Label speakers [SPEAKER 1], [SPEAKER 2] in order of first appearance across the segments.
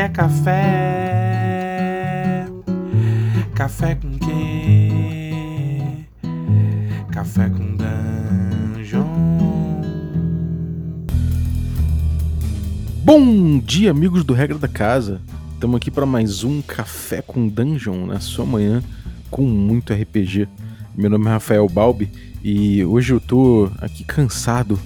[SPEAKER 1] quer café? Café com quê? Café com dungeon.
[SPEAKER 2] Bom dia, amigos do Regra da Casa. Estamos aqui para mais um Café com Dungeon na sua manhã com muito RPG. Meu nome é Rafael Balbi e hoje eu tô aqui cansado,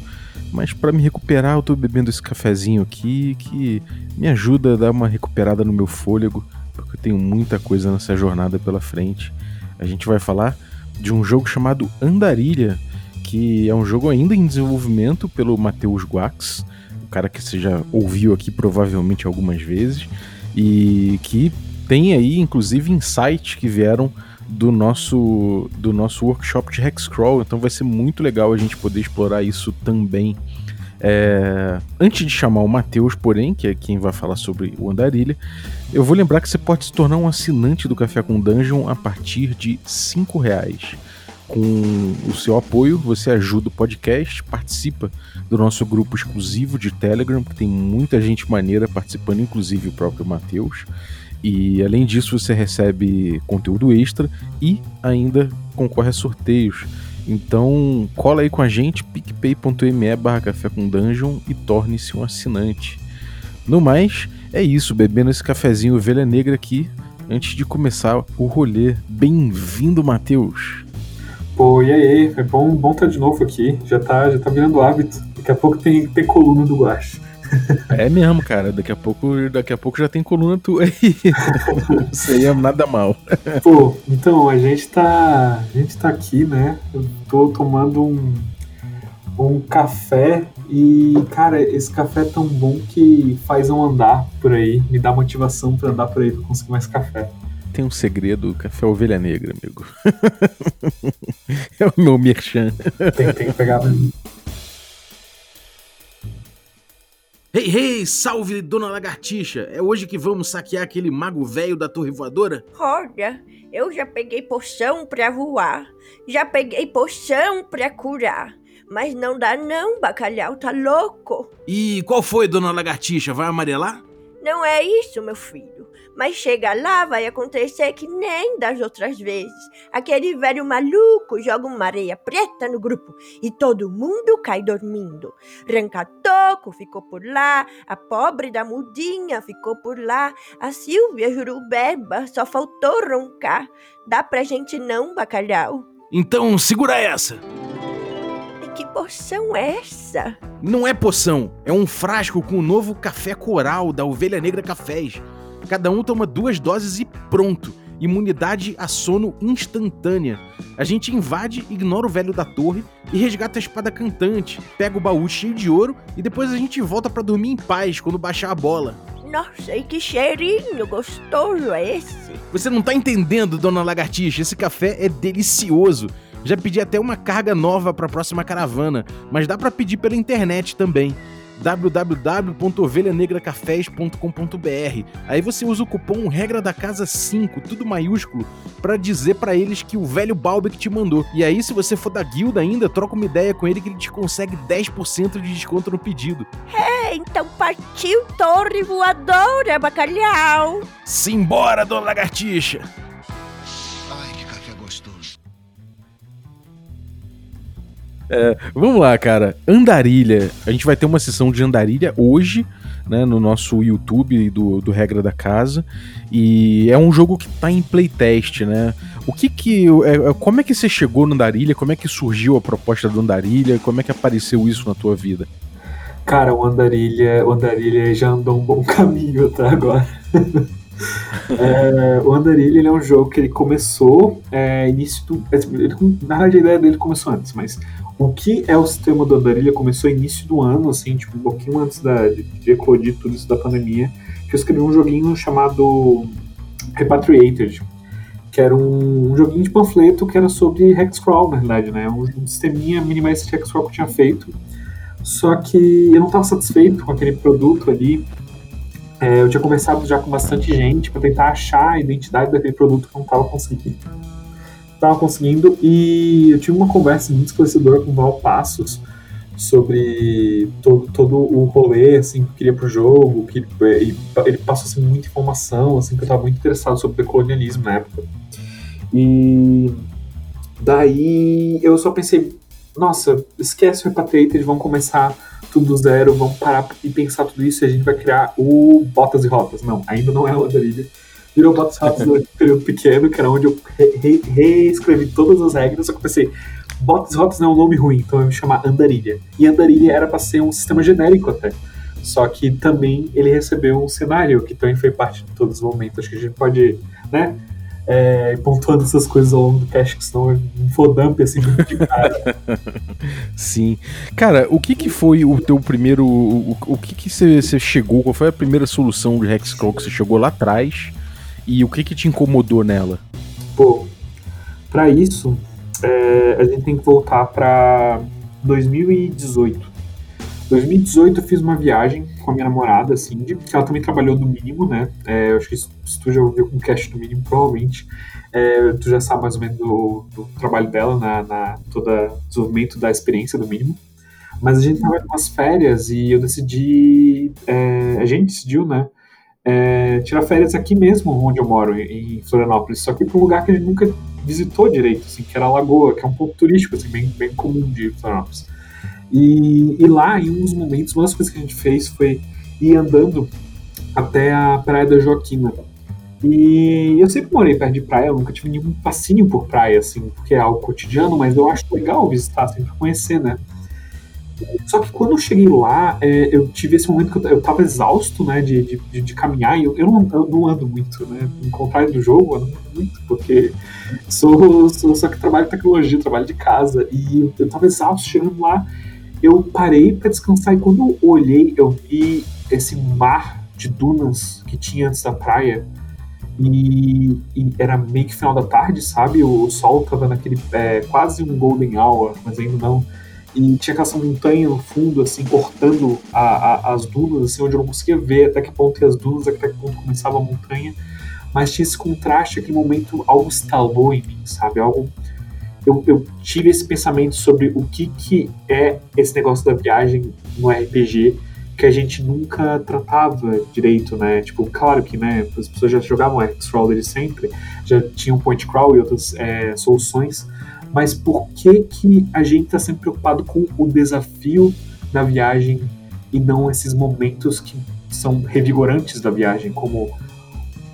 [SPEAKER 2] mas para me recuperar eu tô bebendo esse cafezinho aqui que me ajuda a dar uma recuperada no meu fôlego, porque eu tenho muita coisa nessa jornada pela frente. A gente vai falar de um jogo chamado Andarilha, que é um jogo ainda em desenvolvimento pelo Matheus Guax, o cara que você já ouviu aqui provavelmente algumas vezes, e que tem aí inclusive insights que vieram do nosso do nosso workshop de Hexcrawl, então vai ser muito legal a gente poder explorar isso também. É... Antes de chamar o Matheus, porém, que é quem vai falar sobre o Andarilha, eu vou lembrar que você pode se tornar um assinante do Café com Dungeon a partir de R$ reais. Com o seu apoio, você ajuda o podcast, participa do nosso grupo exclusivo de Telegram, que tem muita gente maneira participando, inclusive o próprio Matheus. E além disso, você recebe conteúdo extra e ainda concorre a sorteios. Então, cola aí com a gente, picpay.me barra café com dungeon e torne-se um assinante. No mais, é isso, bebendo esse cafezinho ovelha negra aqui, antes de começar o rolê. Bem-vindo, Matheus!
[SPEAKER 3] Pô, e aí? É bom, bom estar de novo aqui. Já tá, já tá virando hábito. Daqui a pouco tem, tem coluna do Guache.
[SPEAKER 2] É mesmo, cara. Daqui a pouco, daqui a pouco já tem coluna tua aí. Não seria nada mal.
[SPEAKER 3] Pô, então, a gente tá. A gente tá aqui, né? Eu tô tomando um, um café e, cara, esse café é tão bom que faz eu andar por aí, me dá motivação para andar por aí pra conseguir mais café.
[SPEAKER 2] Tem um segredo, café ovelha negra, amigo. é o meu merchan.
[SPEAKER 3] Tem, tem que pegar.
[SPEAKER 4] Hey, hey, salve Dona Lagartixa! É hoje que vamos saquear aquele mago velho da torre voadora?
[SPEAKER 5] Olha, eu já peguei poção pra voar, já peguei poção pra curar. Mas não dá não, bacalhau tá louco.
[SPEAKER 4] E qual foi, Dona Lagartixa? Vai amarelar?
[SPEAKER 5] Não é isso, meu filho. Mas chega lá, vai acontecer que nem das outras vezes. Aquele velho maluco joga uma areia preta no grupo e todo mundo cai dormindo. Rancatoco ficou por lá, a pobre da mudinha ficou por lá, a Silvia Jurubeba só faltou roncar. Dá pra gente não, bacalhau?
[SPEAKER 4] Então segura essa!
[SPEAKER 5] Que poção é essa?
[SPEAKER 4] Não é poção, é um frasco com o novo café coral da Ovelha Negra Cafés. Cada um toma duas doses e pronto. Imunidade a sono instantânea. A gente invade, ignora o velho da torre e resgata a espada cantante, pega o baú cheio de ouro e depois a gente volta para dormir em paz quando baixar a bola.
[SPEAKER 5] Nossa, e que cheirinho gostoso é esse?
[SPEAKER 4] Você não tá entendendo, dona Lagartixa, esse café é delicioso. Já pedi até uma carga nova para a próxima caravana, mas dá para pedir pela internet também www.ovelhanegracafés.com.br. Aí você usa o cupom regra da casa 5, tudo maiúsculo, para dizer para eles que o velho Balbi que te mandou. E aí se você for da guilda ainda, troca uma ideia com ele que ele te consegue 10% de desconto no pedido.
[SPEAKER 5] É, então partiu torre voadora, bacalhau.
[SPEAKER 4] Simbora, dona lagartixa.
[SPEAKER 2] É, vamos lá, cara. Andarilha. A gente vai ter uma sessão de andarilha hoje, né, no nosso YouTube do, do Regra da Casa. E é um jogo que tá em playtest, né? O que que. É, é, como é que você chegou no Andarilha? Como é que surgiu a proposta do Andarilha? Como é que apareceu isso na tua vida?
[SPEAKER 3] Cara, o Andarilha, o Andarilha já andou um bom caminho até agora. é, o Andarilha é um jogo que ele começou é, início do. Ele, na verdade, a ideia dele começou antes, mas o que é o sistema do Andarilha começou início do ano, assim, tipo, um pouquinho antes da, de, de eclodir tudo isso da pandemia, que eu escrevi um joguinho chamado Repatriated, que era um, um joguinho de panfleto que era sobre Hexcrawl, na verdade, né? Um, um sisteminha minimalista de Hexcrawl que eu tinha feito. Só que eu não estava satisfeito com aquele produto ali. É, eu tinha conversado já com bastante gente para tentar achar a identidade daquele produto que eu não estava conseguindo estava conseguindo. E eu tive uma conversa muito esclarecedora com o Val Passos, sobre todo, todo o rolê assim, que eu queria pro jogo, que ele, ele passou assim, muita informação, assim, que eu estava muito interessado sobre decolonialismo na época. E daí eu só pensei, nossa, esquece o Repatriated, vão começar tudo do zero, vão parar e pensar tudo isso e a gente vai criar o Botas e Rotas. Não, ainda não é o Andarilha. Virou Botas e Rotas no período pequeno, que era onde eu re re reescrevi todas as regras, só que eu pensei, Botas e Rotas não é um nome ruim, então eu vou chamar Andarilha. E Andarilha era para ser um sistema genérico até. Só que também ele recebeu um cenário que também foi parte de todos os momentos. Acho que a gente pode, né? É, pontuando essas coisas ao longo do cast, que senão é um fodump assim de cara.
[SPEAKER 2] Sim. Cara, o que que foi o teu primeiro. O, o que que você chegou? Qual foi a primeira solução de Hexcrawl que você chegou lá atrás? E o que que te incomodou nela?
[SPEAKER 3] Pô, pra isso, é, a gente tem que voltar pra 2018. 2018 eu fiz uma viagem com a minha namorada, Cindy, que ela também trabalhou no mínimo, né? É, eu acho que se tu já ouviu com o cast do mínimo, provavelmente é, tu já sabe mais ou menos do, do trabalho dela na, na todo desenvolvimento da experiência do mínimo. Mas a gente tava com as férias e eu decidi, é, a gente decidiu, né? É, tirar férias aqui mesmo, onde eu moro, em Florianópolis, só que para um lugar que gente nunca visitou direito, assim, que era a Lagoa, que é um ponto turístico, assim, bem, bem comum de Florianópolis. E, e lá, em uns momentos, uma das coisas que a gente fez foi ir andando até a Praia da Joaquina. E eu sempre morei perto de praia, eu nunca tive nenhum fascínio por praia, assim, porque é algo cotidiano, mas eu acho legal visitar, sempre conhecer, né? Só que quando eu cheguei lá, é, eu tive esse momento que eu, eu tava exausto, né, de, de, de caminhar, e eu, eu, não, eu não ando muito, né, no contrário do jogo, eu ando muito, porque sou, sou só que trabalho em tecnologia, trabalho de casa, e eu tava exausto chegando lá, eu parei para descansar e quando eu olhei, eu vi esse mar de dunas que tinha antes da praia. E, e era meio que final da tarde, sabe? O, sol tava naquele é, quase um golden hour, mas ainda não. E tinha aquela montanha no fundo, assim, cortando a, a, as dunas, assim, onde eu não conseguia ver até que ponto ia as dunas, até que ponto começava a montanha. Mas tinha esse contraste, aquele momento, algo estalou em mim, sabe? Algo eu, eu, tive esse pensamento sobre o que, que é esse negócio da viagem no RPG que a gente nunca tratava direito, né? Tipo, claro que, né, as pessoas já jogavam X-Crawl sempre, já tinham Point Crawl e outras é, soluções, mas por que que a gente está sempre preocupado com o desafio da viagem e não esses momentos que são revigorantes da viagem, como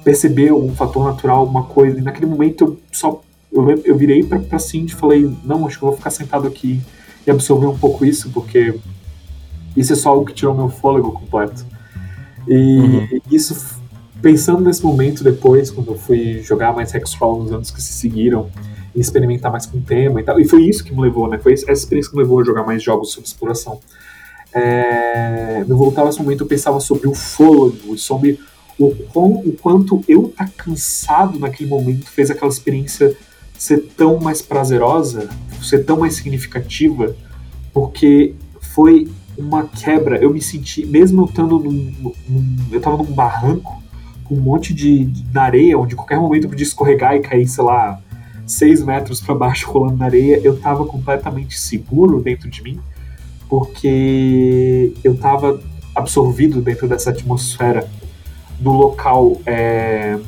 [SPEAKER 3] perceber um fator natural, uma coisa, e naquele momento eu só eu, eu virei pra Cindy e falei, não, acho que eu vou ficar sentado aqui e absorver um pouco isso, porque isso é só algo que tirou meu fôlego completo. E uhum. isso, pensando nesse momento depois, quando eu fui jogar mais Hexcrawl nos anos que se seguiram, experimentar mais com o tema e tal, e foi isso que me levou, né? Foi essa experiência que me levou a jogar mais jogos sobre exploração. É, eu voltava nesse momento, eu pensava sobre o fôlego, sobre o, quão, o quanto eu tá cansado naquele momento fez aquela experiência ser tão mais prazerosa, ser tão mais significativa, porque foi uma quebra. Eu me senti, mesmo eu estando num, num, eu tava num barranco com um monte de, de areia, onde qualquer momento eu podia escorregar e cair, sei lá, seis metros para baixo rolando na areia, eu tava completamente seguro dentro de mim, porque eu tava absorvido dentro dessa atmosfera do local é,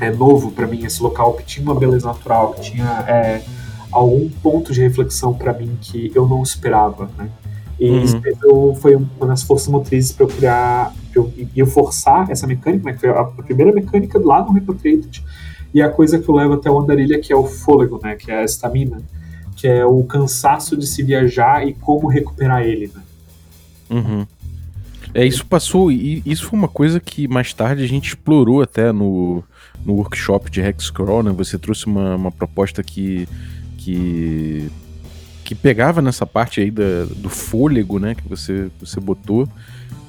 [SPEAKER 3] é, novo para mim esse local, que tinha uma beleza natural, que tinha é, algum ponto de reflexão para mim que eu não esperava, né? E uhum. isso foi uma das forças motrizes para eu criar, eu, eu forçar essa mecânica, né, que foi a, primeira mecânica lá no Repatriated, e a coisa que eu levo até o Andarilha, que é o fôlego, né, que é a estamina, que é o cansaço de se viajar e como recuperar ele, né?
[SPEAKER 2] Uhum. É, isso passou, e isso foi uma coisa que mais tarde a gente explorou até no, no workshop de Hexcrawl, né? Você trouxe uma, uma proposta que, que que pegava nessa parte aí da, do fôlego, né, que você, você botou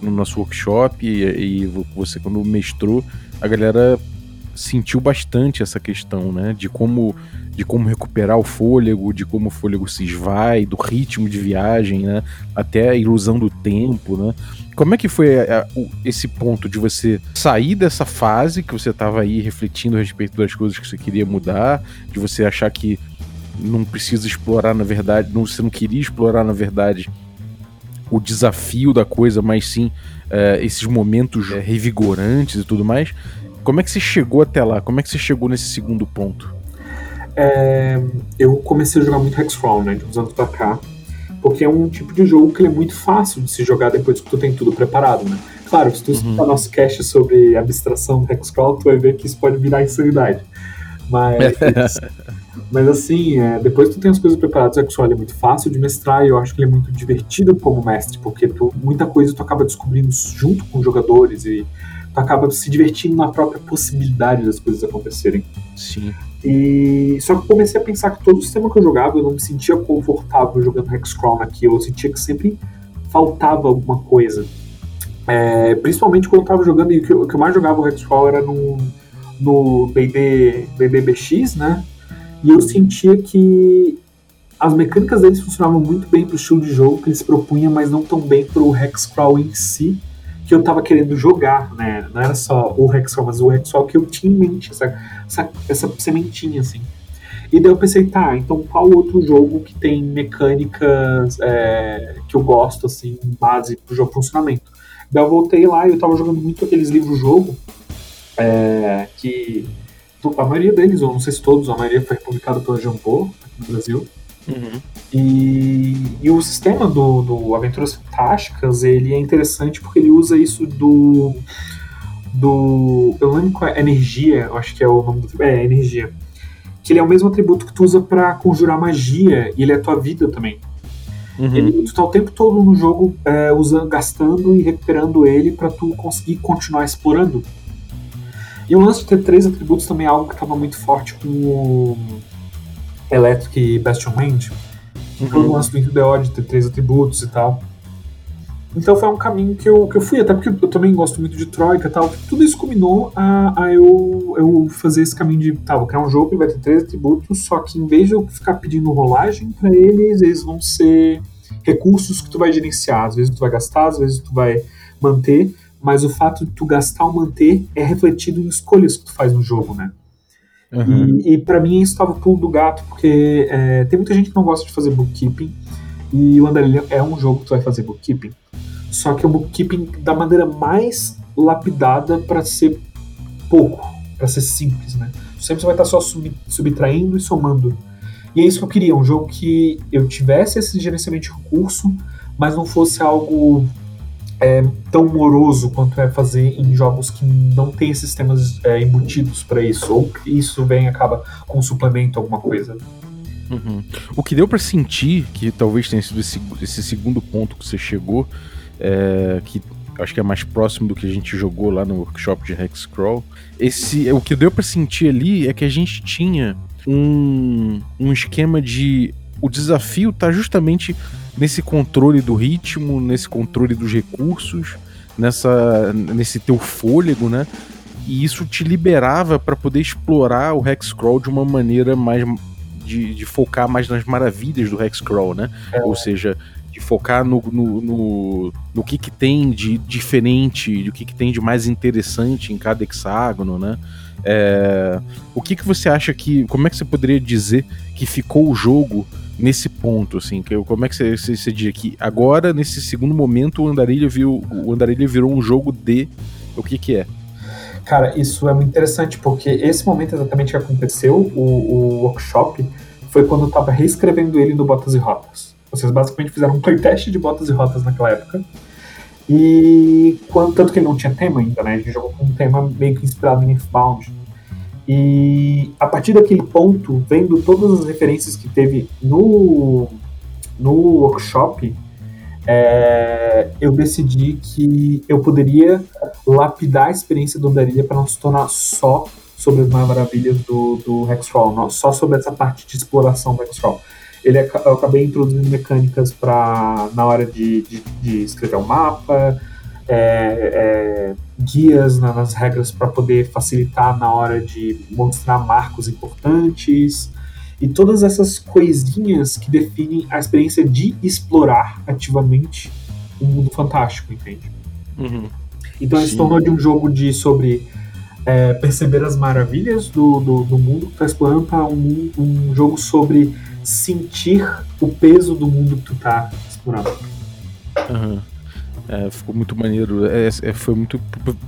[SPEAKER 2] no nosso workshop e, e você quando mestrou, a galera sentiu bastante essa questão, né, de como de como recuperar o fôlego, de como o fôlego se esvai, do ritmo de viagem, né, até a ilusão do tempo, né. Como é que foi a, a, o, esse ponto de você sair dessa fase que você estava aí refletindo a respeito das coisas que você queria mudar, de você achar que não precisa explorar na verdade, não, você não queria explorar na verdade o desafio da coisa, mas sim é, esses momentos é, revigorantes e tudo mais. Como é que você chegou até lá? Como é que você chegou nesse segundo ponto?
[SPEAKER 3] É, eu comecei a jogar muito Hexcrawl, né, de uns anos pra cá, porque é um tipo de jogo que é muito fácil de se jogar depois que tu tem tudo preparado, né. Claro, se tu uhum. escutar nosso cast sobre abstração do Hexcrawl, tu vai ver que isso pode virar insanidade. Mas, mas assim, é, depois que tu tem as coisas preparadas, o Hexcrawl é muito fácil de mestrar e eu acho que ele é muito divertido como mestre, porque tu, muita coisa tu acaba descobrindo junto com jogadores e tu acaba se divertindo na própria possibilidade das coisas acontecerem.
[SPEAKER 2] Sim.
[SPEAKER 3] E só que eu comecei a pensar que todo o sistema que eu jogava eu não me sentia confortável jogando Hexcrawl naquilo, eu sentia que sempre faltava alguma coisa. É, principalmente quando eu tava jogando, e o que, eu, o que eu mais jogava o Hexcrawl era no, no BD, BDBX, né? E eu sentia que as mecânicas deles funcionavam muito bem pro estilo de jogo que eles propunham, mas não tão bem pro Hexcrawl em si que eu tava querendo jogar, né? Não era só o Hexcrawl, mas o Hexcrawl que eu tinha em mente, essa, essa, essa sementinha, assim. E daí eu pensei, tá, então qual outro jogo que tem mecânicas é, que eu gosto, assim, base pro jogo funcionamento? Daí eu voltei lá e eu tava jogando muito aqueles livros-jogo, é, que a maioria deles, ou não sei se todos, a maioria foi publicado pela Jambô, aqui no Brasil.
[SPEAKER 2] Uhum.
[SPEAKER 3] E, e, o sistema do, do Aventuras Fantásticas ele é interessante porque ele usa isso do. do eu lembro qual é, energia, eu acho que é o nome do. É, energia. Que ele é o mesmo atributo que tu usa para conjurar magia e ele é a tua vida também. Uhum. Ele, tu tá o tempo todo no jogo é, usando, gastando e recuperando ele para tu conseguir continuar explorando. E o lance de ter três atributos também é algo que estava muito forte com o Electric e Bastion Range. Uhum. Todo o lance do Into the Odd, ter três atributos e tal. Então foi um caminho que eu, que eu fui, até porque eu também gosto muito de Troika e tal. Tudo isso culminou a, a eu, eu fazer esse caminho de, tá, vou criar um jogo que vai ter três atributos, só que em vez de eu ficar pedindo rolagem para eles, eles vão ser recursos que tu vai gerenciar. Às vezes tu vai gastar, às vezes tu vai manter, mas o fato de tu gastar ou manter é refletido em escolhas que tu faz no jogo, né? Uhum. E, e para mim isso estava o pulo do gato, porque é, tem muita gente que não gosta de fazer bookkeeping, e o Andarilha é um jogo que tu vai fazer bookkeeping, só que é bookkeeping da maneira mais lapidada para ser pouco, para ser simples, né? Sempre você vai estar só sub, subtraindo e somando. E é isso que eu queria, um jogo que eu tivesse esse gerenciamento de recurso, mas não fosse algo é, tão moroso quanto é fazer em jogos que não tem sistemas é, embutidos para isso, ou isso vem acaba com suplemento, alguma coisa.
[SPEAKER 2] Uhum. O que deu para sentir, que talvez tenha sido esse, esse segundo ponto que você chegou, é, que acho que é mais próximo do que a gente jogou lá no workshop de Hexcrawl, esse, o que deu para sentir ali é que a gente tinha um, um esquema de. O desafio tá justamente nesse controle do ritmo, nesse controle dos recursos, nessa, nesse teu fôlego, né? E isso te liberava para poder explorar o Hexcrawl de uma maneira mais. De, de, focar mais nas maravilhas do Hexcrawl, né? É. Ou seja, de focar no, no, no, no, que, que tem de diferente, do que, que tem de mais interessante em cada hexágono, né? É, o que, que você acha que. Como é que você poderia dizer que ficou o jogo nesse ponto, assim? Que, como é que você, você, você diz que agora, nesse segundo momento, o Andarilha, viu, o Andarilha virou um jogo de. O que, que é?
[SPEAKER 3] Cara, isso é muito interessante, porque esse momento exatamente que aconteceu, o, o workshop, foi quando eu tava reescrevendo ele no Botas e Rotas. Vocês basicamente fizeram um playtest de Botas e Rotas naquela época. E quando, tanto que ele não tinha tema ainda, né? A gente jogou com um tema meio que inspirado em Earthbound. E a partir daquele ponto, vendo todas as referências que teve no, no workshop, é, eu decidi que eu poderia lapidar a experiência do Andarilha para não se tornar só sobre as maravilhas do, do Hexcrawl, não, só sobre essa parte de exploração do Hexcrawl. Ele eu acabei introduzindo mecânicas para na hora de, de, de, escrever o um mapa, é, é, guias na, nas regras para poder facilitar na hora de mostrar marcos importantes e todas essas coisinhas que definem a experiência de explorar ativamente o mundo fantástico, entende?
[SPEAKER 2] Uhum.
[SPEAKER 3] Então ele se tornou de um jogo de sobre é, perceber as maravilhas do, do, do mundo que está explorando para um, um jogo sobre sentir o peso do mundo que tu tá explorando.
[SPEAKER 2] Aham. É, ficou muito maneiro. É, é, foi muito.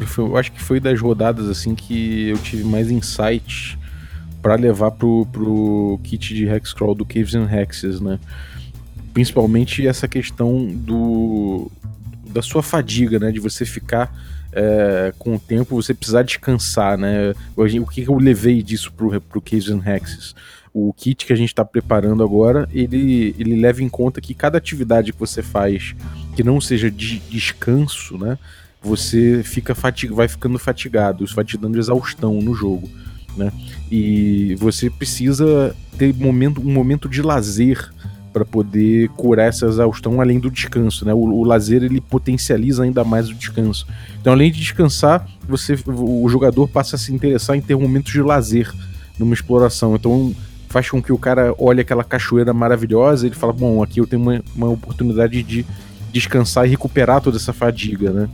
[SPEAKER 2] foi- eu acho que foi das rodadas assim que eu tive mais insights pra levar pro, pro kit de Hexcrawl do Caves and Hexes, né? Principalmente essa questão do da sua fadiga, né? De você ficar é, com o tempo, você precisar descansar, né? O que que eu levei disso pro, pro Caves and Hexes? O kit que a gente está preparando agora, ele, ele leva em conta que cada atividade que você faz que não seja de descanso, né? Você fica fatig vai ficando fatigado, isso vai te dando exaustão no jogo, né? E você precisa ter momento, um momento de lazer para poder curar essa exaustão além do descanso, né? O, o lazer ele potencializa ainda mais o descanso. Então, além de descansar, você o jogador passa a se interessar em ter momentos de lazer numa exploração. Então, faz com que o cara olhe aquela cachoeira maravilhosa ele fala: Bom, aqui eu tenho uma, uma oportunidade de descansar e recuperar toda essa fadiga, né?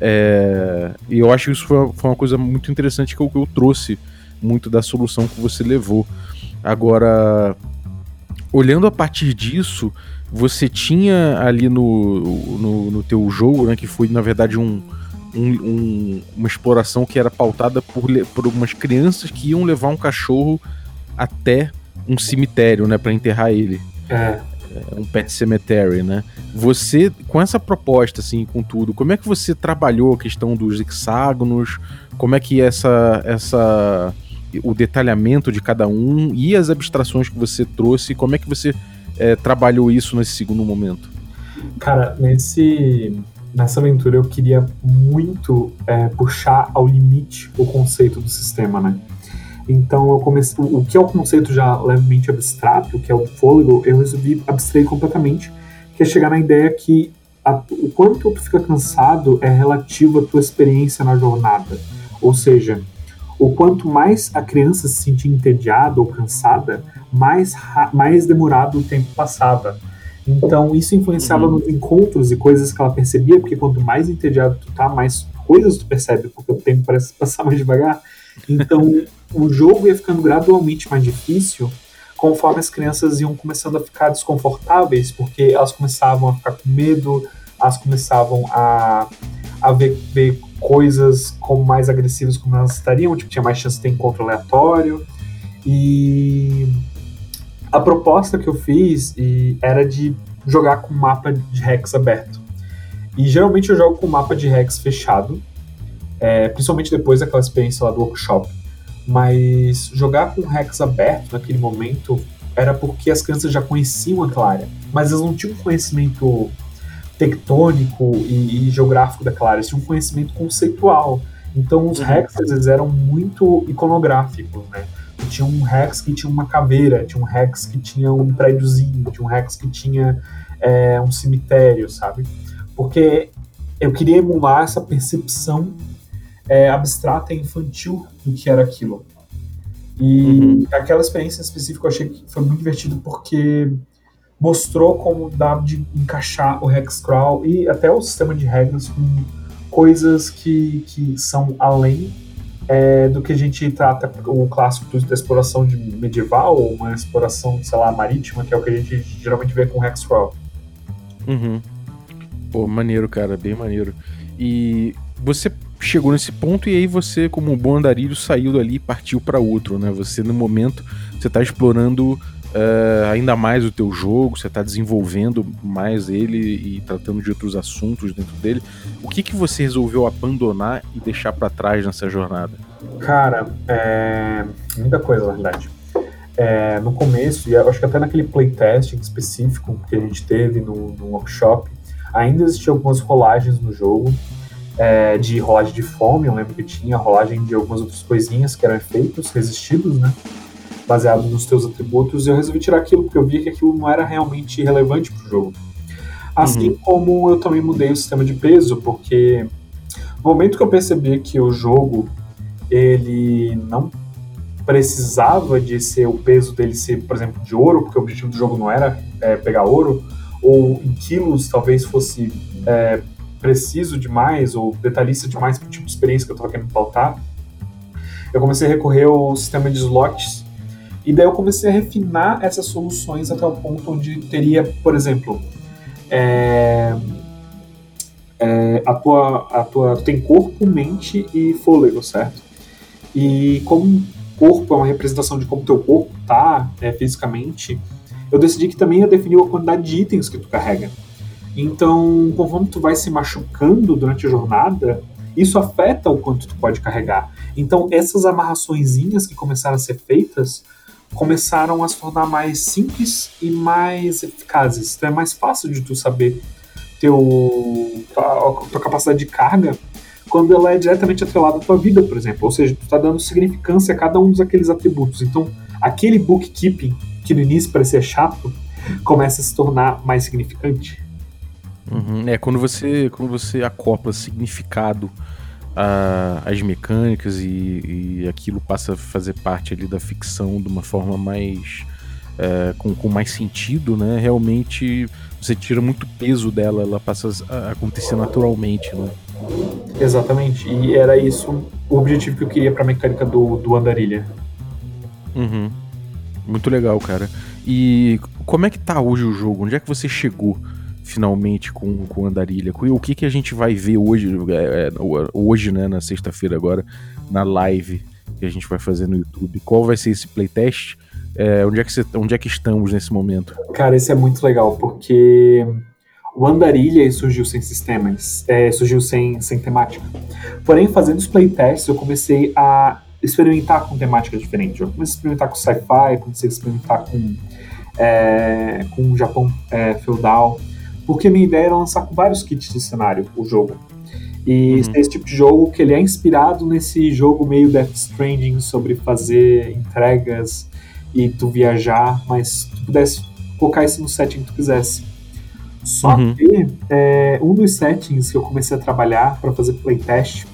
[SPEAKER 2] É, e eu acho que isso foi, foi uma coisa muito interessante que eu, que eu trouxe muito da solução que você levou. Agora, olhando a partir disso, você tinha ali no, no, no teu jogo, né, que foi na verdade um, um- um- uma exploração que era pautada por, por umas crianças que iam levar um cachorro até um cemitério, né, para enterrar ele
[SPEAKER 3] É,
[SPEAKER 2] um pet cemetery, né? Você, com essa proposta, assim, com tudo, como é que você trabalhou a questão dos hexágonos? Como é que essa, essa, o detalhamento de cada um e as abstrações que você trouxe, como é que você eh, trabalhou isso nesse segundo momento?
[SPEAKER 3] Cara, nesse, nessa aventura eu queria muito é, puxar ao limite o conceito do sistema, né? Então eu comecei. O o que é o conceito já levemente abstrato, que é o fôlego, eu resolvi abstrair completamente, que é chegar na ideia que a- o quanto tu fica cansado é relativo à tua experiência na jornada. Ou seja, o quanto mais a criança se sentia entediada ou cansada, mais, mais demorado o tempo passava. Então, isso influenciava
[SPEAKER 2] Uhum.
[SPEAKER 3] nos encontros e coisas que ela percebia, porque quanto mais entediado tu tá, mais coisas tu percebe, porque o tempo parece passar mais devagar. Então, o jogo ia ficando gradualmente mais difícil conforme as crianças iam começando a ficar desconfortáveis, porque elas começavam a ficar com medo, elas começavam a, a ver, ver coisas como mais agressivas como elas estariam, tipo, tinha mais chance de ter encontro aleatório. E a proposta que eu fiz era de jogar com mapa de Rex aberto. E geralmente eu jogo com mapa de Rex fechado, é, principalmente depois daquela experiência lá do workshop. Mas jogar com Rex aberto naquele momento era porque as crianças já conheciam aquela área, mas elas não tinham conhecimento tectônico e, e geográfico daquela área, eles tinham um conhecimento conceitual. Então os
[SPEAKER 2] Uhum.
[SPEAKER 3] Rex eles eram muito iconográficos, né? Tinha um Rex que tinha uma caveira, tinha um Rex que tinha um prédiozinho, tinha um Rex que tinha é, um cemitério, sabe? Porque eu queria emular essa percepção é, abstrata e infantil do que era aquilo. E
[SPEAKER 2] Uhum.
[SPEAKER 3] aquela experiência específica eu achei que foi muito divertido porque mostrou como dá de encaixar o Hexcrawl e até o sistema de regras com coisas que, que são além é, do que a gente trata o clássico da exploração de medieval ou uma exploração, sei lá, marítima, que é o que a gente geralmente vê com o Hexcrawl.
[SPEAKER 2] Uhum. Pô, maneiro, cara, bem maneiro. E você chegou nesse ponto e aí você, como um bom andarilho, saiu dali e partiu para outro, né? Você, no momento, você tá explorando eh, ainda mais o teu jogo, você tá desenvolvendo mais ele e tratando de outros assuntos dentro dele. O que que você resolveu abandonar e deixar para trás nessa jornada?
[SPEAKER 3] Cara, é... muita coisa, na verdade. É, no começo, e acho que até naquele playtesting específico que a gente teve no, no workshop, ainda existiam algumas rolagens no jogo, é, de rolagem de fome, eu lembro que tinha rolagem de algumas outras coisinhas que eram efeitos resistidos, né? Baseado nos teus atributos, e eu resolvi tirar aquilo porque eu via que aquilo não era realmente relevante pro jogo. Assim como eu também mudei o sistema de peso, porque no momento que eu percebi que o jogo ele não precisava de ser o peso dele ser, por exemplo, de ouro, porque o objetivo do jogo não era é, pegar ouro, ou em quilos talvez fosse é, preciso demais ou detalhista demais para o tipo de experiência que eu estava querendo pautar. Eu comecei a recorrer ao sistema de slots e daí eu comecei a refinar essas soluções até o ponto onde teria, por exemplo, é, é, a tua, a tua, tu tem corpo, mente e fôlego, certo? E como corpo é uma representação de como teu corpo tá é, fisicamente, eu decidi que também eu defini a quantidade de itens que tu carrega. Então, conforme tu vai se machucando durante a jornada, isso afeta o quanto tu pode carregar. Então, essas amarraçõezinhas que começaram a ser feitas começaram a se tornar mais simples e mais eficazes. Então, é mais fácil de tu saber teu, tua, tua capacidade de carga quando ela é diretamente atrelada à tua vida, por exemplo. Ou seja, tu está dando significância a cada um dos aqueles atributos. Então, aquele bookkeeping que no início parecia chato começa a se tornar mais significante.
[SPEAKER 2] Uhum. É, quando você, quando você acopla significado às mecânicas e, e, aquilo passa a fazer parte ali da ficção de uma forma mais. É, com, com mais sentido, né? Realmente você tira muito peso dela, ela passa a acontecer naturalmente, né?
[SPEAKER 3] Exatamente, e era isso o objetivo que eu queria pra mecânica do, do Andarilha.
[SPEAKER 2] Uhum. Muito legal, cara. E como é que tá hoje o jogo? Onde é que você chegou? Finalmente com, com Andarilha. O que, que a gente vai ver hoje, é, é hoje, né, na sexta-feira agora, na live que a gente vai fazer no YouTube? Qual vai ser esse playtest? É, onde, é que você, onde é que estamos nesse momento?
[SPEAKER 3] Cara, isso é muito legal, porque o Andarilha surgiu sem sistemas, é, surgiu sem, sem temática. Porém, fazendo os playtests, eu comecei a experimentar com temáticas diferentes. Eu comecei a experimentar com sci-fi, comecei a experimentar com, é, com o Japão é, feudal, porque minha ideia era lançar com vários kits de cenário o jogo. E uhum. esse tipo de jogo que ele é inspirado nesse jogo meio Death Stranding sobre fazer entregas e tu viajar, mas tu pudesse colocar isso no setting que tu quisesse. Só uhum. que é, um dos settings que eu comecei a trabalhar para fazer playtest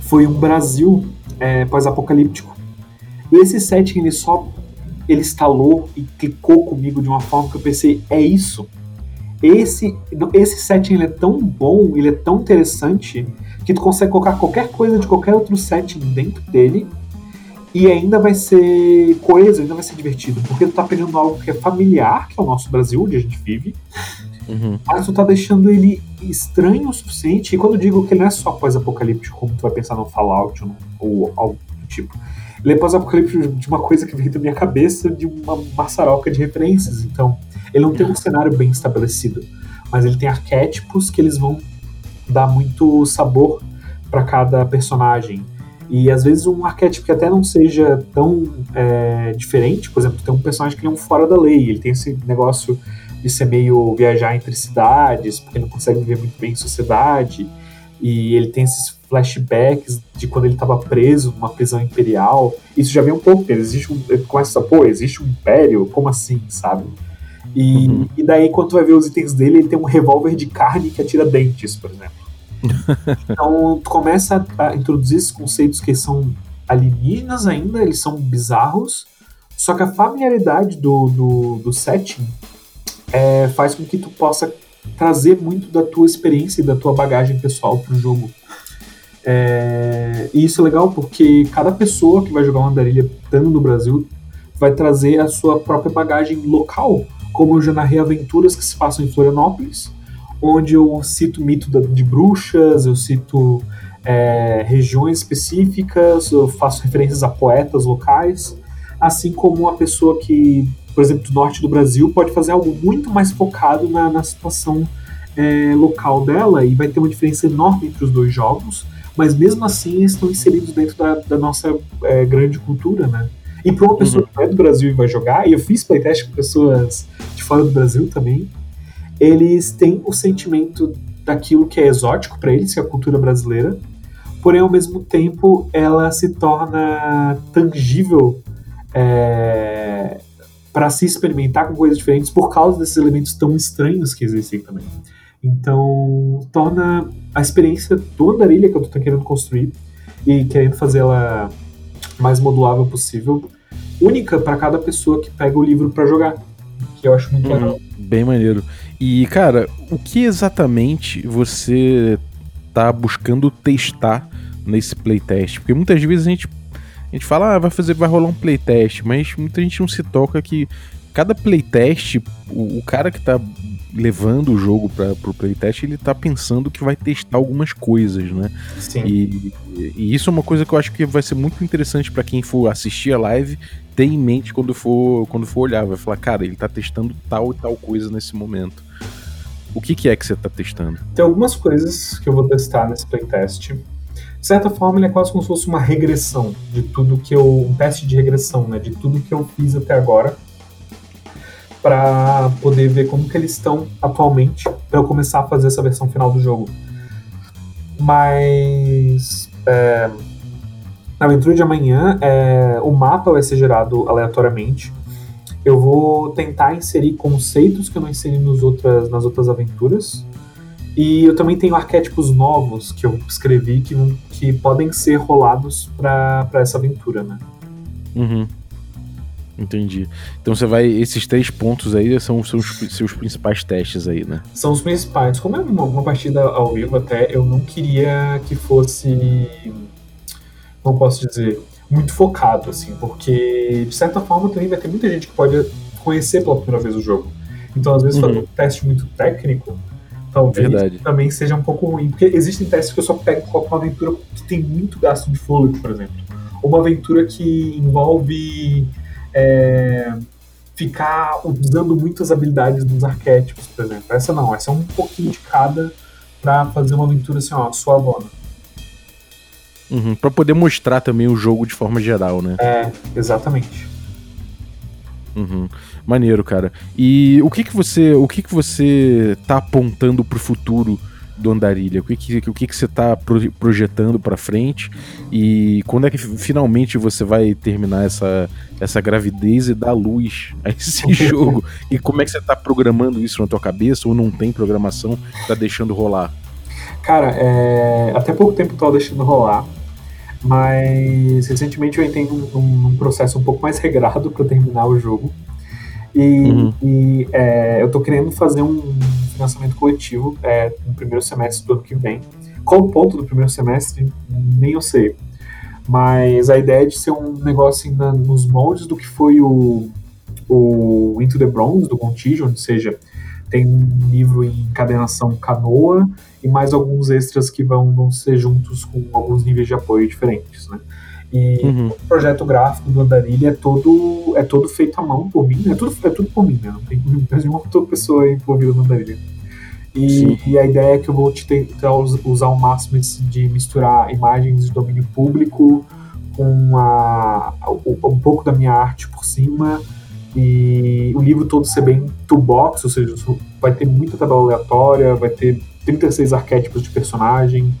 [SPEAKER 3] foi um Brasil é, pós-apocalíptico. E esse setting ele só ele instalou e clicou comigo de uma forma que eu pensei, é isso esse, esse setting ele é tão bom, ele é tão interessante, que tu consegue colocar qualquer coisa de qualquer outro setting dentro dele e ainda vai ser coeso, ainda vai ser divertido, porque tu tá pegando algo que é familiar, que é o nosso Brasil, onde a gente vive, uhum. mas tu tá deixando ele estranho o suficiente, e quando eu digo que ele não é só pós-apocalíptico, como tu vai pensar no Fallout ou, ou algo do tipo, ele é pós-apocalíptico de uma coisa que veio da minha cabeça, de uma maçaroca de referências, então ele não tem um cenário bem estabelecido, mas ele tem arquétipos que eles vão dar muito sabor para cada personagem. E às vezes um arquétipo que até não seja tão é, diferente, por exemplo, tem um personagem que é um fora da lei, ele tem esse negócio de ser meio viajar entre cidades, porque ele não consegue viver muito bem em sociedade, e ele tem esses flashbacks de quando ele estava preso numa prisão imperial. Isso já vem um pouco, existe um, ele começa pô, existe um império, como assim, sabe? E, uhum. e daí, quando tu vai ver os itens dele, ele tem um revólver de carne que atira dentes, por exemplo. então, tu começa a, introduzir esses conceitos que são alienígenas ainda, eles são bizarros, só que a familiaridade do, do, do setting é, faz com que tu possa trazer muito da tua experiência e da tua bagagem pessoal pro jogo. É, e isso é legal porque cada pessoa que vai jogar uma andarilha estando no Brasil vai trazer a sua própria bagagem local como eu já narrei aventuras que se passam em Florianópolis, onde eu cito mito de bruxas, eu cito é, regiões específicas, eu faço referências a poetas locais, assim como uma pessoa que, por exemplo, do norte do Brasil, pode fazer algo muito mais focado na, na situação é, local dela e vai ter uma diferença enorme entre os dois jogos, mas mesmo assim estão inseridos dentro da, da nossa é, grande cultura, né? E para uma pessoa uhum. que é do Brasil e vai jogar, e eu fiz playtest com pessoas de fora do Brasil também, eles têm o sentimento daquilo que é exótico para eles, que é a cultura brasileira, porém ao mesmo tempo ela se torna tangível é, para se experimentar com coisas diferentes por causa desses elementos tão estranhos que existem também. Então, torna a experiência do Andarilha que eu estou querendo construir e querendo fazer ela mais modulável possível, única para cada pessoa que pega o livro para jogar. Que eu acho muito uhum. legal.
[SPEAKER 2] Bem maneiro. E, cara, o que exatamente você tá buscando testar nesse playtest? Porque muitas vezes a gente, a gente fala, ah, vai fazer, vai rolar um playtest, mas muita gente não se toca que cada playtest, o, o cara que tá levando o jogo para pro playtest, ele tá pensando que vai testar algumas coisas, né?
[SPEAKER 3] Sim.
[SPEAKER 2] E, e isso é uma coisa que eu acho que vai ser muito interessante para quem for assistir a live ter em mente quando for, quando for olhar. Vai falar, cara, ele tá testando tal e tal coisa nesse momento. O que, que é que você tá testando?
[SPEAKER 3] Tem algumas coisas que eu vou testar nesse playtest. De certa forma, ele é quase como se fosse uma regressão de tudo que eu. um teste de regressão, né? De tudo que eu fiz até agora. Para poder ver como que eles estão atualmente, para eu começar a fazer essa versão final do jogo. Mas. É, na aventura de amanhã, é, o mapa vai ser gerado aleatoriamente. Eu vou tentar inserir conceitos que eu não inseri nos outras, nas outras aventuras. E eu também tenho arquétipos novos que eu escrevi que, que podem ser rolados para essa aventura, né?
[SPEAKER 2] Uhum. Entendi. Então você vai. Esses três pontos aí são os seus, seus principais testes aí, né?
[SPEAKER 3] São os principais. Como é uma, uma partida ao vivo, até eu não queria que fosse. Como posso dizer? Muito focado, assim, porque de certa forma também vai ter muita gente que pode conhecer pela primeira vez o jogo. Então, às vezes,
[SPEAKER 2] Uhum.
[SPEAKER 3] fazer um teste muito técnico talvez
[SPEAKER 2] Verdade.
[SPEAKER 3] também seja um pouco ruim. Porque existem testes que eu só pego com uma aventura que tem muito gasto de fôlego, por exemplo. Ou uma aventura que envolve é, ficar usando muitas habilidades dos arquétipos, por exemplo. Essa não, essa é um pouquinho de cada pra fazer uma aventura assim, ó, suavona.
[SPEAKER 2] Uhum. Pra poder mostrar também o jogo de forma geral, né?
[SPEAKER 3] É, exatamente.
[SPEAKER 2] Uhum. Maneiro, cara. E o que que você, o que que você tá apontando pro futuro do Andarilha? O que que, o que, que você tá pro- projetando pra frente? E quando é que fi- finalmente você vai terminar essa, essa gravidez e dar luz a esse jogo? E como é que você tá programando isso na tua cabeça? Ou não tem programação? Tá deixando rolar?
[SPEAKER 3] Cara, é, até pouco tempo eu tava deixando rolar, mas recentemente eu entrei num- num processo um pouco mais regrado para terminar o jogo. E,
[SPEAKER 2] Uhum.
[SPEAKER 3] e, é, eu tô querendo fazer um financiamento coletivo é, no primeiro semestre do ano que vem. Qual o ponto do primeiro semestre? Nem eu sei. Mas a ideia é de ser um negócio na- nos moldes do que foi o, o Into the Bronze, do Contagion, ou seja, tem um livro em encadenação canoa e mais alguns extras que vão, vão ser juntos com alguns níveis de apoio diferentes, né? E
[SPEAKER 2] Uhum.
[SPEAKER 3] o projeto gráfico do Andarilha é todo, é todo feito à mão por mim, é tudo, é tudo por mim, né? Não tem nenhuma outra pessoa envolvida no Andarilha. E, e a ideia é que eu vou te tentar us- usar o máximo de misturar imagens de domínio público com a, um pouco da minha arte por cima e o livro todo ser bem toolbox, ou seja, vai ter muita tabela aleatória, vai ter 36 arquétipos de personagem,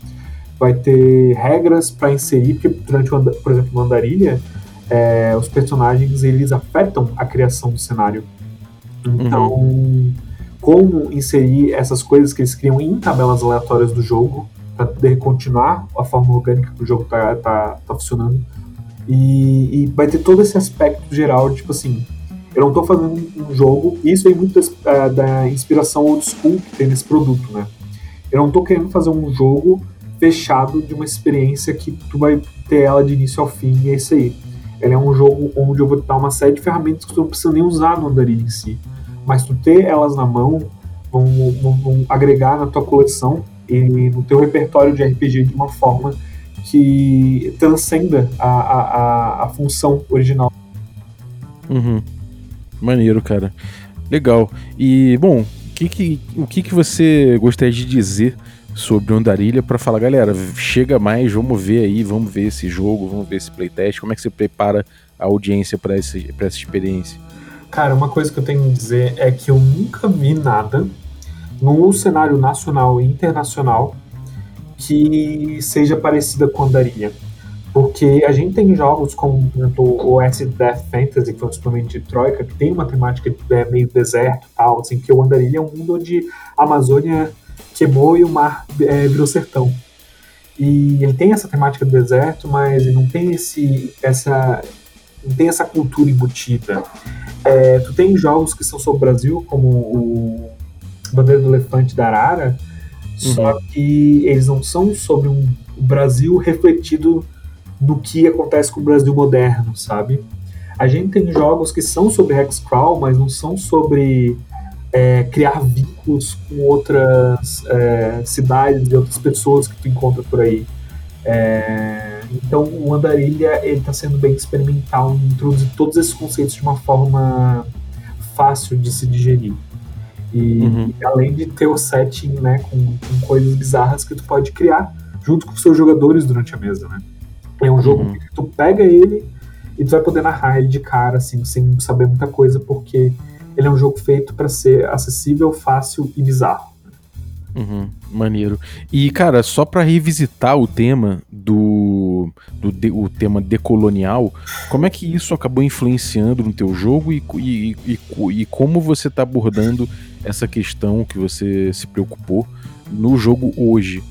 [SPEAKER 3] vai ter regras para inserir, porque durante, por exemplo, no Andarilha, é, os personagens eles afetam a criação do cenário. Então, como inserir essas coisas que eles criam em tabelas aleatórias do jogo para poder continuar a forma orgânica que o jogo tá, tá, tá funcionando. E, e vai ter todo esse aspecto geral, tipo assim, eu não tô fazendo um jogo, e isso vem muito das- ah, da inspiração old school que tem nesse produto, né? Eu não tô querendo fazer um jogo fechado de uma experiência que tu vai ter ela de início ao fim, e é isso aí. Ele é um jogo onde eu vou te dar uma série de ferramentas que tu não precisa nem usar no Andarilha em si. Mas tu ter elas na mão vão, vão- vão agregar na tua coleção e no teu repertório de RPG de uma forma que transcenda a, a, a, a função original.
[SPEAKER 2] Uhum. Maneiro, cara. Legal. E, bom, o que que, o que que você gostaria de dizer sobre Andarilha pra falar, galera, chega mais, vamos ver aí, vamos ver esse jogo, vamos ver esse playtest, como é que você prepara a audiência pra essa experiência?
[SPEAKER 3] Cara, uma coisa que eu tenho que dizer é que eu nunca vi nada no cenário nacional e internacional que seja parecida com Andarilha. Porque a gente tem jogos como, exemplo, o Acid Death Fantasy, que foi um suplemento de Troika, que tem uma temática é, meio deserto e tal, assim, que o Andarilha é um mundo onde a Amazônia queimou e o mar é, virou sertão. E ele tem essa temática do deserto, mas ele não tem esse, essa, não tem essa cultura embutida. É, tu tem jogos que são sobre o Brasil, como o Bandeira do Elefante da Arara, só que eles não são sobre um o Brasil refletido no que acontece com o Brasil moderno, sabe? A gente tem jogos que são sobre Hexcrawl, mas não são sobre é, criar vínculos com outras é, cidades e outras pessoas que tu encontra por aí. É, então o Andarilha ele está sendo bem experimental em introduzir todos esses conceitos de uma forma fácil de se digerir. E,
[SPEAKER 2] Uhum.
[SPEAKER 3] e além de ter o setting né, com, com coisas bizarras que tu pode criar junto com os seus jogadores durante a mesa. Né? É um jogo
[SPEAKER 2] Uhum.
[SPEAKER 3] que tu pega ele e tu vai poder narrar ele de cara, assim, sem saber muita coisa, porque ele é um jogo feito para ser acessível, fácil e bizarro.
[SPEAKER 2] Uhum, maneiro. E, cara, só pra revisitar o tema do, do de- o tema decolonial, como é que isso acabou influenciando no teu jogo e, e, e, e como você tá abordando essa questão que você se preocupou no jogo hoje?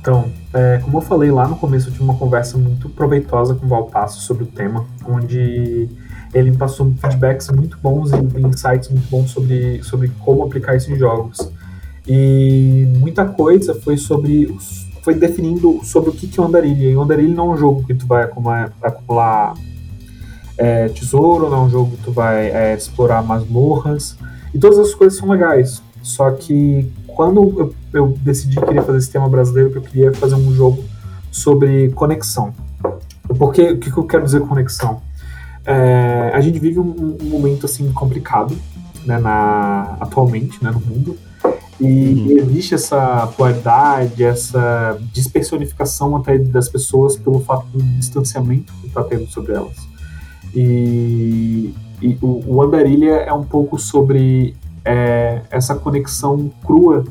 [SPEAKER 3] Então, é, como eu falei lá no começo, eu tive uma conversa muito proveitosa com o Valpasso sobre o tema, onde ele me passou feedbacks muito bons e insights muito bons sobre, sobre como aplicar isso em jogos. E muita coisa foi sobre. foi definindo sobre o que que é o Andarilha. E o Andarilha não é um jogo que tu vai acumular, acumular é, tesouro, não é um jogo que tu vai é, explorar masmorras. E todas essas coisas são legais. Só que quando eu, eu decidi que queria fazer esse tema brasileiro, que eu queria fazer um jogo sobre conexão. Porque o que, que eu quero dizer conexão? É, a gente vive um, um momento assim complicado né, na, atualmente né, no mundo. E existe essa polaridade, essa despersonificação até das pessoas pelo fato do distanciamento que está tendo sobre elas. E, e o, o Andarilha é um pouco sobre é, essa conexão crua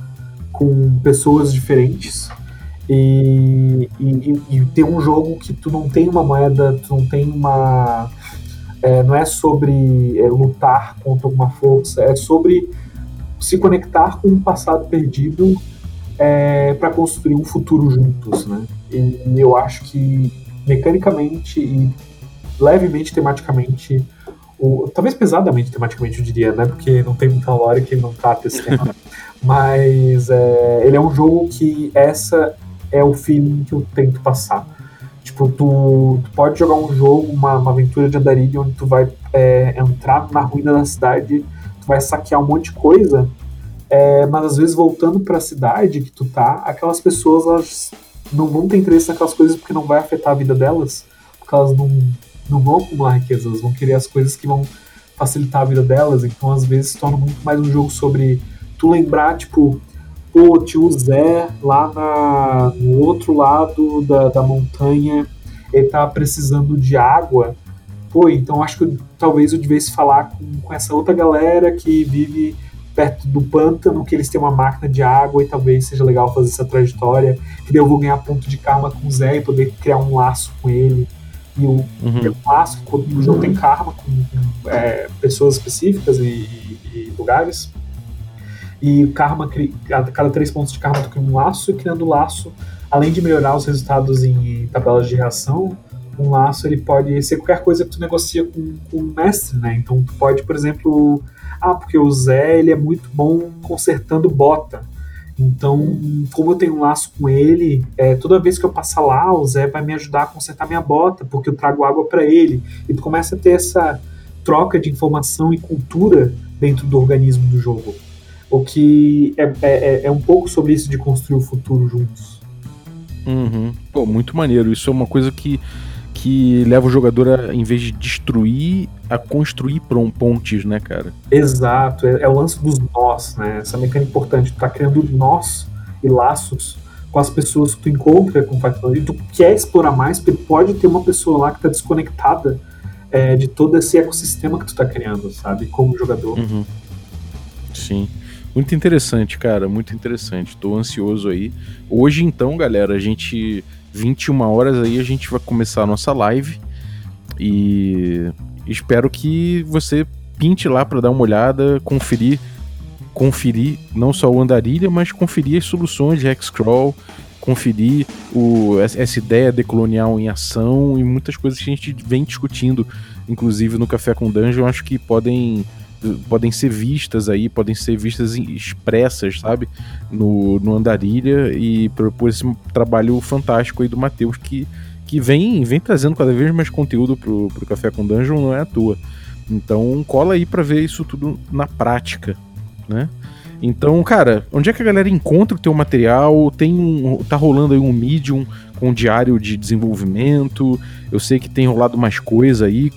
[SPEAKER 3] com pessoas diferentes e, e, e ter um jogo que tu não tem uma moeda, tu não tem uma. É, não é sobre é, lutar contra alguma força, é sobre se conectar com um passado perdido para construir um futuro juntos, né? E, eu acho que mecanicamente e levemente tematicamente, o, talvez pesadamente tematicamente eu diria, né? Porque não tem muita lore que não trata esse tema. Mas é, ele é um jogo que essa é o feeling que eu tento passar. Tipo, tu, tu pode jogar um jogo, uma, uma aventura de andarilho, onde tu vai é, entrar na ruína da cidade, tu vai saquear um monte de coisa, é, mas às vezes voltando para a cidade que tu tá, aquelas pessoas elas não vão ter interesse naquelas coisas porque não vai afetar a vida delas, porque elas não, não vão acumular riqueza, elas vão querer as coisas que vão facilitar a vida delas, então às vezes torna muito mais um jogo sobre tu lembrar, tipo, o Zé lá na, no outro lado da, da montanha, ele tá precisando de água, pô, então acho que eu- talvez eu devesse falar com, com essa outra galera que vive perto do pântano, que eles têm uma máquina de água e talvez seja legal fazer essa trajetória, que daí eu vou ganhar ponto de karma com o Zé e poder criar um laço com ele. E o,
[SPEAKER 2] Uhum.
[SPEAKER 3] um laço, quando o jogo tem karma com, com, é, pessoas específicas e, e- e lugares. E karma, a cada três pontos de karma tu cria um laço, e criando laço, além de melhorar os resultados em tabelas de reação, um laço ele pode ser qualquer coisa que tu negocia com, com o mestre, né? Então tu pode, por exemplo, ah, porque o Zé ele é muito bom consertando bota. Então, como eu tenho um laço com ele, é, toda vez que eu passar lá, o Zé vai me ajudar a consertar minha bota, porque eu trago água para ele. E tu começa a ter essa troca de informação e cultura dentro do organismo do jogo. O que é, é, é um pouco sobre isso de construir o futuro juntos.
[SPEAKER 2] Uhum. Pô, muito maneiro. Isso é uma coisa que, que leva o jogador a, em vez de destruir, a construir pontes, né, cara?
[SPEAKER 3] Exato, é, é o lance dos nós, né? Essa mecânica importante. Tu tá criando nós e laços com as pessoas que tu encontra com o E tu quer explorar mais, porque pode ter uma pessoa lá que tá desconectada é, de todo esse ecossistema que tu tá criando, sabe? Como jogador.
[SPEAKER 2] Uhum. Sim. Muito interessante, cara, muito interessante. Tô ansioso aí. Hoje, então, galera, a gente. 21 horas aí, a gente vai começar a nossa live. E espero que você pinte lá para dar uma olhada, conferir. Conferir não só o Andarilha, mas conferir as soluções de Hexcrawl, conferir o, essa ideia decolonial em ação e muitas coisas que a gente vem discutindo, inclusive no Café com Dungeon, acho que podem podem ser vistas aí, podem ser vistas expressas, sabe? No, no Andarilha e por, por esse trabalho fantástico aí do Matheus que, que vem, vem trazendo cada vez mais conteúdo pro, pro Café com Dungeon, não é à toa. Então cola aí pra ver isso tudo na prática. né? Então, cara, onde é que a galera encontra o teu material? Tem um, tá rolando aí um Medium com um diário de desenvolvimento. Eu sei que tem rolado mais coisa aí.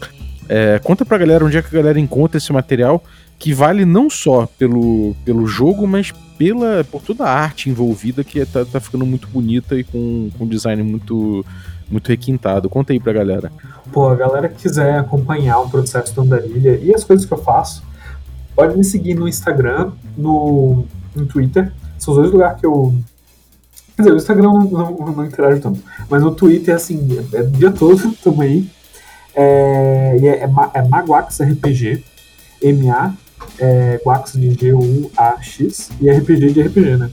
[SPEAKER 2] É, conta pra galera onde é que a galera encontra esse material que vale não só pelo, pelo jogo, mas pela, por toda a arte envolvida que tá, tá ficando muito bonita e com, com design muito, muito requintado. Conta aí pra galera.
[SPEAKER 3] Pô, a galera que quiser acompanhar o processo do Andarilha e as coisas que eu faço, pode me seguir no Instagram, no, no Twitter. São os dois lugares que eu. Quer dizer, o Instagram não, não, não interajo tanto. Mas no Twitter, assim, é, é o dia todo, tamo aí. É, e é, é, é Maguax RPG, M-A, é, Guax de G-U-A-X, e RPG de RPG, né?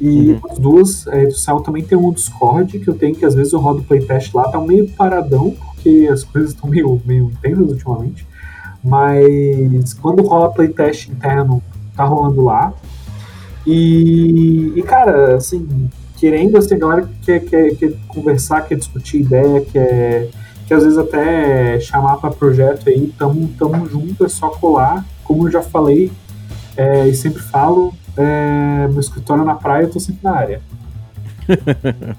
[SPEAKER 3] E uhum. as duas, é, do Cell também tem um Discord que eu tenho, que às vezes eu rodo playtest lá, tá meio paradão, porque as coisas estão meio, meio intensas ultimamente. Mas quando rola playtest interno, tá rolando lá. E, e cara, assim, querendo, assim, a galera que quer, quer, quer conversar, quer discutir ideia, quer, quer às vezes até chamar para projeto aí, tamo, tamo junto, é só colar. Como eu já falei é, e sempre falo, é, meu escritório é na praia, eu tô sempre na área.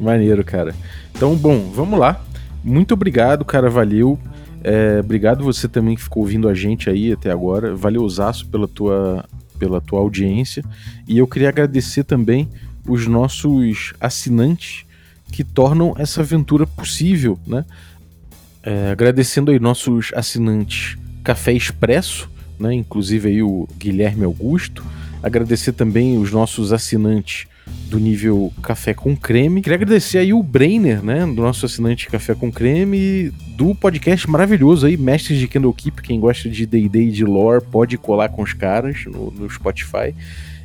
[SPEAKER 2] Maneiro, cara. Então, bom, vamos lá. Muito obrigado, cara, valeu. É, obrigado você também que ficou ouvindo a gente aí até agora. Valeu, Zaço, pela tua, pela tua audiência. E eu queria agradecer também os nossos assinantes que tornam essa aventura possível, né? É, agradecendo aí nossos assinantes Café Expresso, né? Inclusive aí o Guilherme Augusto. Agradecer também os nossos assinantes do nível Café com Creme. Queria agradecer aí o Brainer, né, do nosso assinante Café com Creme, do podcast maravilhoso aí, Mestres de Candlekeep, quem gosta de D&D e de lore pode colar com os caras no, no Spotify.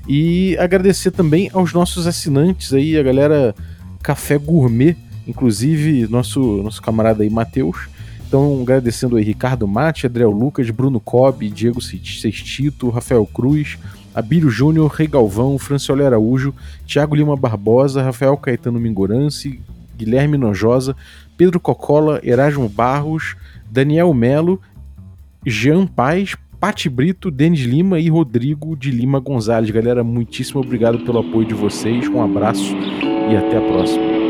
[SPEAKER 2] E agradecer também aos nossos assinantes aí, a galera Café Gourmet, inclusive nosso, nosso camarada aí, Matheus. Então, agradecendo aí Ricardo Mate, Adriel Lucas, Bruno Cobb, Diego Sextito, Rafael Cruz, Abílio Júnior, Rei Galvão, Franciola Araújo, Tiago Lima Barbosa, Rafael Caetano Mingorance, Guilherme Nojosa, Pedro Cocola, Erasmo Barros, Daniel Melo, Jean Paz, Pati Brito, Denis Lima e Rodrigo de Lima Gonzalez. Galera, muitíssimo obrigado pelo apoio de vocês. Um abraço e até a próxima.